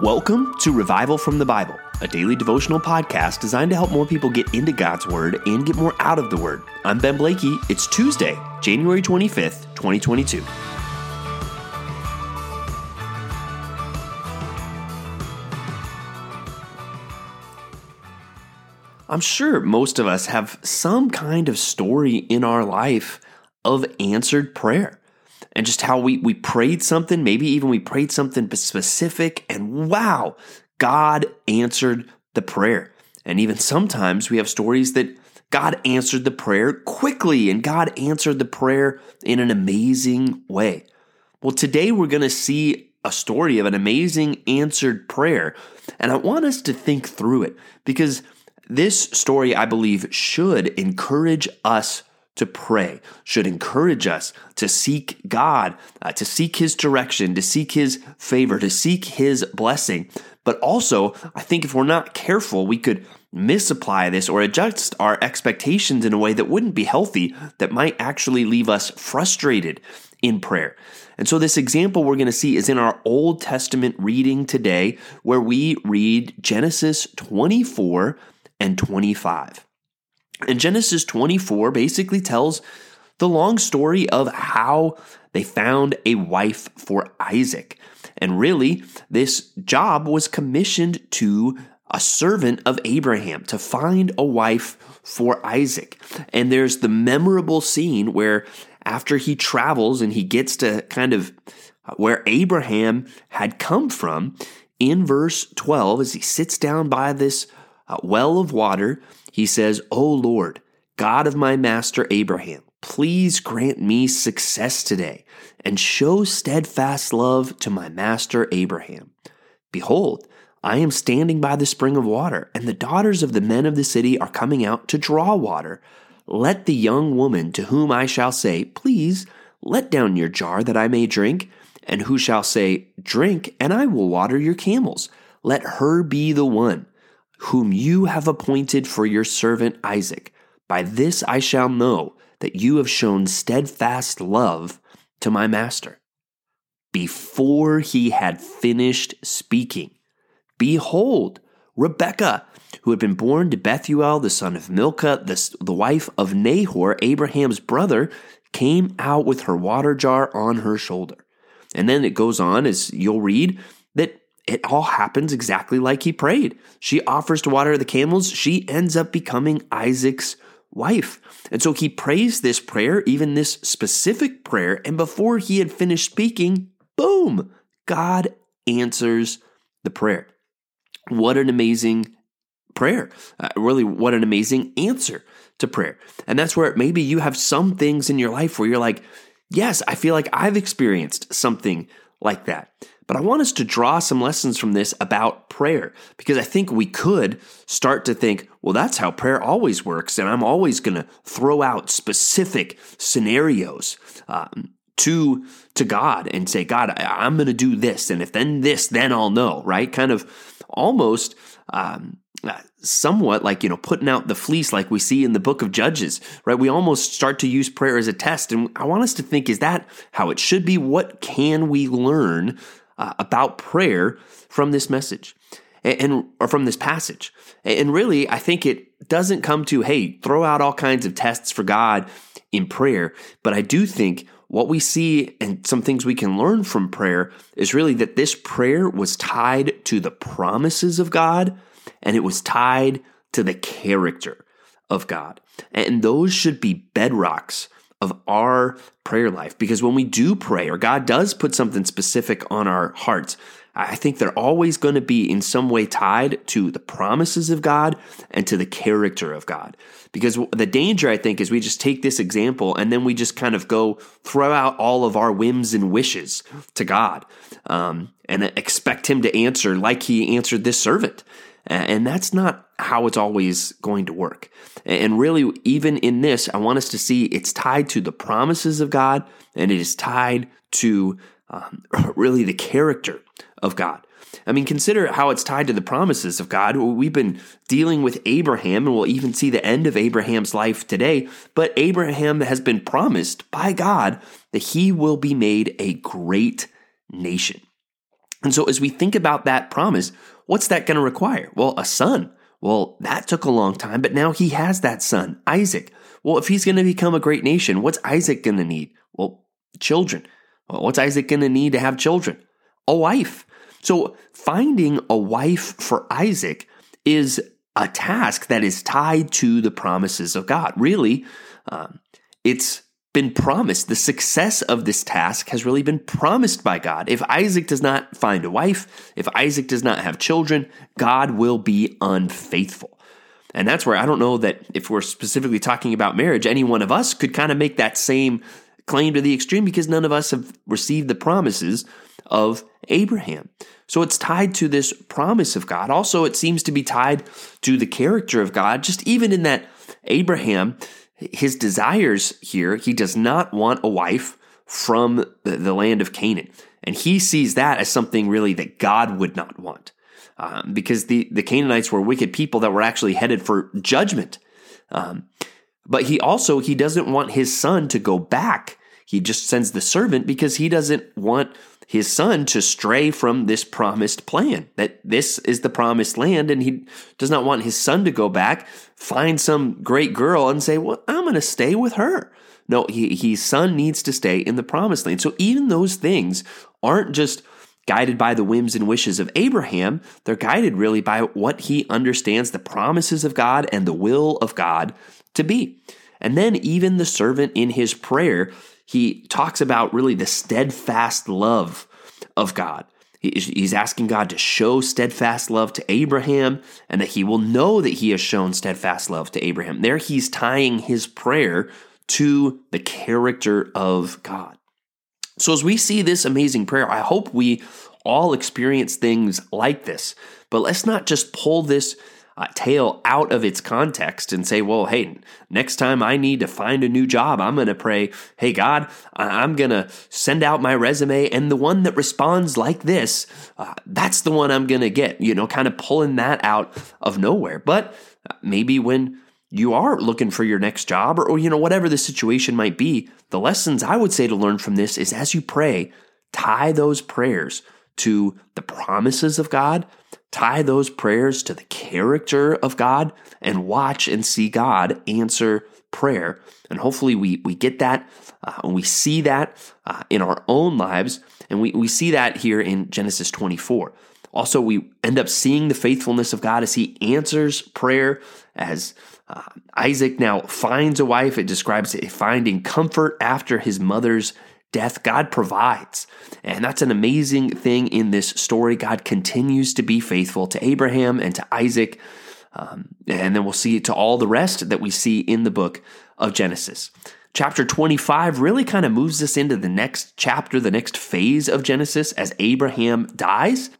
Welcome to Revival from the Bible, a daily devotional podcast designed to help more people get into God's Word and get more out of the Word. I'm Ben Blakey. It's Tuesday, January 25th, 2022. I'm sure most of us have some kind of story in our life of answered prayer and just how we, we prayed something, maybe even we prayed something specific, and wow, God answered the prayer. And even sometimes we have stories that God answered the prayer quickly and God answered the prayer in an amazing way. Well, today we're going to see a story of an amazing answered prayer. And I want us to think through it because this story, I believe, should encourage us to pray, should encourage us to seek God, uh, to seek His direction, to seek His favor, to seek His blessing. But also, I think if we're not careful, we could misapply this or adjust our expectations in a way that wouldn't be healthy, that might actually leave us frustrated in prayer. And so, this example we're going to see is in our Old Testament reading today, where we read Genesis 24 and 25. And Genesis 24 basically tells the long story of how they found a wife for Isaac. And really, this job was commissioned to a servant of Abraham to find a wife for Isaac. And there's the memorable scene where after he travels and he gets to kind of where Abraham had come from, in verse 12, as he sits down by this uh, well of water, he says, O Lord, God of my master Abraham, please grant me success today and show steadfast love to my master Abraham. Behold, I am standing by the spring of water, and the daughters of the men of the city are coming out to draw water. Let the young woman to whom I shall say, Please, let down your jar that I may drink, and who shall say, Drink, and I will water your camels. Let her be the one whom you have appointed for your servant Isaac. By this I shall know that you have shown steadfast love to my master. Before he had finished speaking, behold, Rebekah, who had been born to Bethuel, the son of Milcah, the, the wife of Nahor, Abraham's brother, came out with her water jar on her shoulder. And then it goes on, as you'll read, it all happens exactly like he prayed. She offers to water the camels. She ends up becoming Isaac's wife. And so he prays this prayer, even this specific prayer. And before he had finished speaking, boom, God answers the prayer. What an amazing prayer. Uh, really, what an amazing answer to prayer. And that's where maybe you have some things in your life where you're like, yes, I feel like I've experienced something like that. But I want us to draw some lessons from this about prayer because I think we could start to think, well, that's how prayer always works. And I'm always going to throw out specific scenarios um, to, to God and say, God, I, am going to do this. And if then this, then I'll know, right? Kind of almost um, uh, somewhat like you know putting out the fleece like we see in the book of judges right we almost start to use prayer as a test and i want us to think is that how it should be what can we learn uh, about prayer from this message and, and or from this passage and really i think it doesn't come to hey throw out all kinds of tests for god in prayer but i do think what we see and some things we can learn from prayer is really that this prayer was tied to the promises of god and it was tied to the character of God. And those should be bedrocks of our prayer life because when we do pray or God does put something specific on our hearts, I think they're always going to be in some way tied to the promises of God and to the character of God. Because the danger, I think, is we just take this example and then we just kind of go throw out all of our whims and wishes to God um, and expect Him to answer like He answered this servant. And that's not how it's always going to work. And really, even in this, I want us to see it's tied to the promises of God and it is tied to um, really the character of God. I mean, consider how it's tied to the promises of God. We've been dealing with Abraham, and we'll even see the end of Abraham's life today. But Abraham has been promised by God that he will be made a great nation. And so as we think about that promise, what's that going to require? Well, a son. Well, that took a long time, but now he has that son, Isaac. Well, if he's going to become a great nation, what's Isaac going to need? Well, children. Well, what's Isaac going to need to have children? A wife. So finding a wife for Isaac is a task that is tied to the promises of God. Really, um, it's been promised. The success of this task has really been promised by God. If Isaac does not find a wife, if Isaac does not have children, God will be unfaithful. And that's where I don't know that if we're specifically talking about marriage, any one of us could kind of make that same claim to the extreme because none of us have received the promises of Abraham. So it's tied to this promise of God. Also, it seems to be tied to the character of God, just even in that Abraham, his desires here, he does not want a wife from the, land of Canaan. And he sees that as something really that God would not want. Um, because the, the Canaanites were wicked people that were actually headed for judgment. Um, but he also he doesn't want his son to go back. He just sends the servant because he doesn't want his son to stray from this promised plan. That this is the promised land, and he does not want his son to go back, find some great girl, and say, "Well, I'm going to stay with her." No, he, his son needs to stay in the promised land. So even those things aren't just guided by the whims and wishes of Abraham. They're guided really by what he understands the promises of God and the will of God to be. And then even the servant in his prayer, he talks about really the steadfast love of God. He's asking God to show steadfast love to Abraham and that he will know that he has shown steadfast love to Abraham. There he's tying his prayer to the character of God. So, as we see this amazing prayer, I hope we all experience things like this. But let's not just pull this tale out of its context and say, well, hey, next time I need to find a new job, I'm going to pray, hey, God, I'm going to send out my resume, and the one that responds like this, uh, that's the one I'm going to get, you know, kind of pulling that out of nowhere. But uh, maybe when you are looking for your next job or, or, you know whatever the situation might be the lessons i would say to learn from this is as you pray tie those prayers to the promises of god tie those prayers to the character of god and watch and see god answer prayer. And hopefully we we get that uh, and we see that uh, in our own lives. And we, we see that here in genesis 24 also we end up seeing the faithfulness of god as he answers prayer as uh, Isaac now finds a wife. It describes it finding comfort after his mother's death. God provides. And that's an amazing thing in this story. God continues to be faithful to Abraham and to Isaac. Um, and then we'll see it to all the rest that we see in the book of Genesis. Chapter 25 really kind of moves us into the next chapter, the next phase of Genesis as Abraham dies.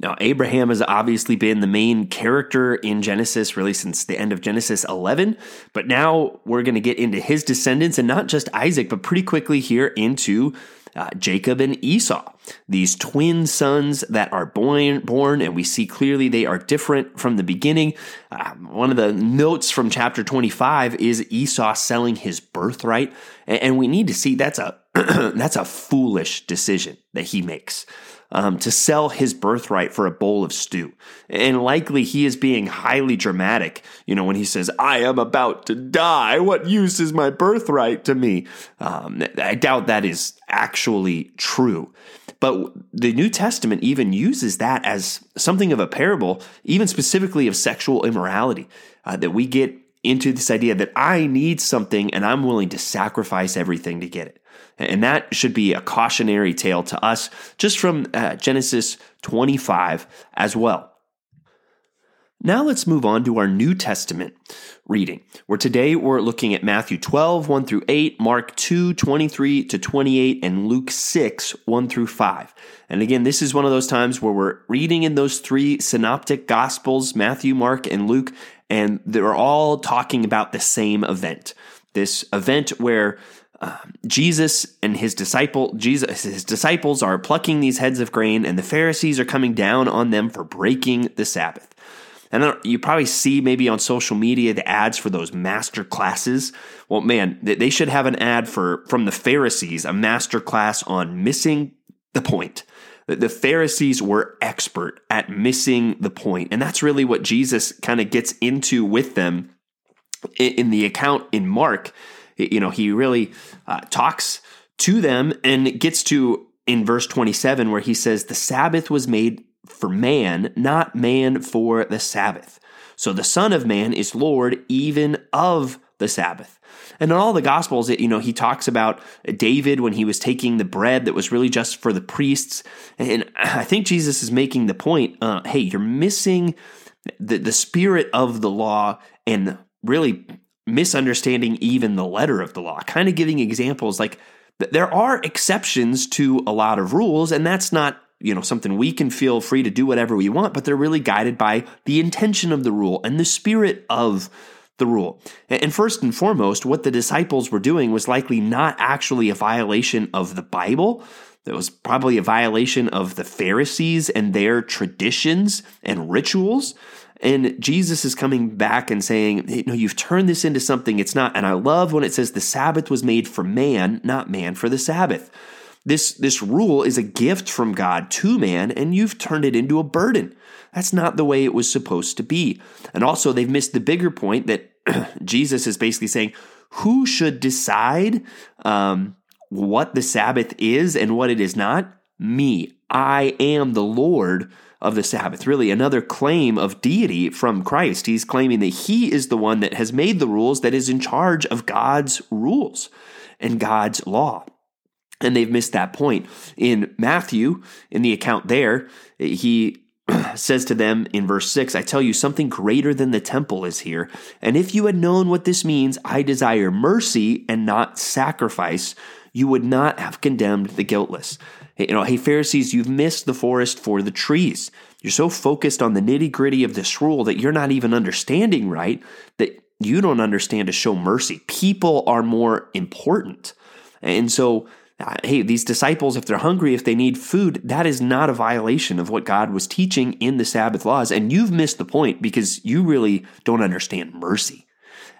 Now, Abraham has obviously been the main character in Genesis really since the end of Genesis 11, but now we're going to get into his descendants and not just Isaac, but pretty quickly here into uh, Jacob and Esau, these twin sons that are born, born, and we see clearly they are different from the beginning. Uh, one of the notes from chapter 25 is Esau selling his birthright, and, and we need to see that's a that's a foolish decision that he makes um, to sell his birthright for a bowl of stew. And likely he is being highly dramatic, you know, when he says, I am about to die. What use is my birthright to me? Um, I doubt that is actually true. But the New Testament even uses that as something of a parable, even specifically of sexual immorality, uh, that we get into this idea that I need something and I'm willing to sacrifice everything to get it. And that should be a cautionary tale to us just from uh, Genesis 25 as well. Now let's move on to our New Testament reading, where today we're looking at Matthew 12, 1 through 8, Mark 2, 23 to 28, and Luke 6, 1 through 5. And again, this is one of those times where we're reading in those three synoptic gospels, Matthew, Mark, and Luke, and they're all talking about the same event. This event where um, Jesus and his disciple Jesus his disciples are plucking these heads of grain and the Pharisees are coming down on them for breaking the Sabbath. And you probably see maybe on social media the ads for those master classes. Well, man, they should have an ad for from the Pharisees, a master class on missing the point. The Pharisees were expert at missing the point. And that's really what Jesus kind of gets into with them in the account in Mark. You know, he really uh, talks to them and gets to in verse 27 where he says, The Sabbath was made for man, not man for the Sabbath. So the Son of Man is Lord even of the Sabbath. And in all the Gospels, you know, he talks about David when he was taking the bread that was really just for the priests. And I think Jesus is making the point uh, hey, you're missing the, the spirit of the law and really misunderstanding even the letter of the law, kind of giving examples like there are exceptions to a lot of rules, and that's not you know something we can feel free to do whatever we want but they're really guided by the intention of the rule and the spirit of the rule. And first and foremost, what the disciples were doing was likely not actually a violation of the Bible. It was probably a violation of the Pharisees and their traditions and rituals. And Jesus is coming back and saying, hey, No, you've turned this into something it's not. And I love when it says the Sabbath was made for man, not man for the Sabbath. This, this rule is a gift from God to man, and you've turned it into a burden. That's not the way it was supposed to be. And also, they've missed the bigger point that Jesus is basically saying, who should decide um, what the Sabbath is and what it is not? Me. I am the Lord of the Sabbath. Really, another claim of deity from Christ. He's claiming that he is the one that has made the rules, that is in charge of God's rules and God's law. And they've missed that point. In Matthew, in the account there, he says to them in verse 6 I tell you, something greater than the temple is here. And if you had known what this means, I desire mercy and not sacrifice, you would not have condemned the guiltless. You know, hey, Pharisees, you've missed the forest for the trees. You're so focused on the nitty gritty of this rule that you're not even understanding right, that you don't understand to show mercy. People are more important. And so, uh, hey, these disciples, if they're hungry, if they need food, that is not a violation of what God was teaching in the Sabbath laws. And you've missed the point because you really don't understand mercy.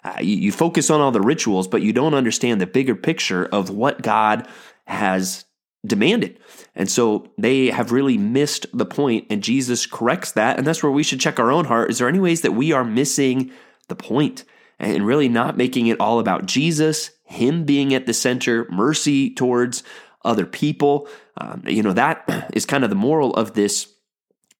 Uh, you, you focus on all the rituals, but you don't understand the bigger picture of what God has demanded. And so they have really missed the point, and Jesus corrects that. And that's where we should check our own heart. Is there any ways that we are missing the point and really not making it all about Jesus him being at the center, mercy towards other people. Um, you know, that is kind of the moral of this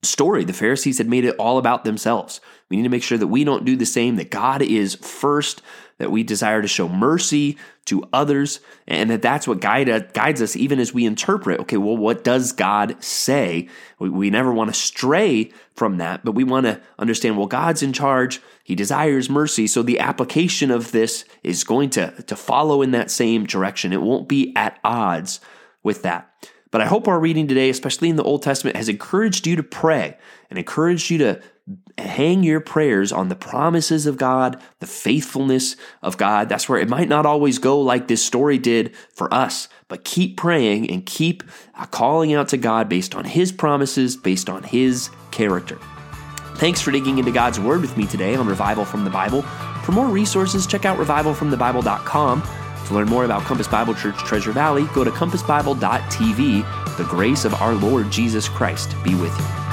story. The Pharisees had made it all about themselves. We need to make sure that we don't do the same, that God is first, that we desire to show mercy to others, and that that's what guide, uh, guides us even as we interpret. Okay, well, what does God say? We, we never want to stray from that, but we want to understand, well, God's in charge. He desires mercy. So the application of this is going to, to follow in that same direction. It won't be at odds with that. But I hope our reading today, especially in the Old Testament, has encouraged you to pray and encouraged you to hang your prayers on the promises of God, the faithfulness of God. That's where it might not always go like this story did for us, but keep praying and keep uh, calling out to God based on His promises, based on His character. Thanks for digging into God's Word with me today on Revival from the Bible. For more resources, check out revivalfromthebible.com. To learn more about Compass Bible Church Treasure Valley, go to compassbible.tv. The grace of our Lord Jesus Christ be with you.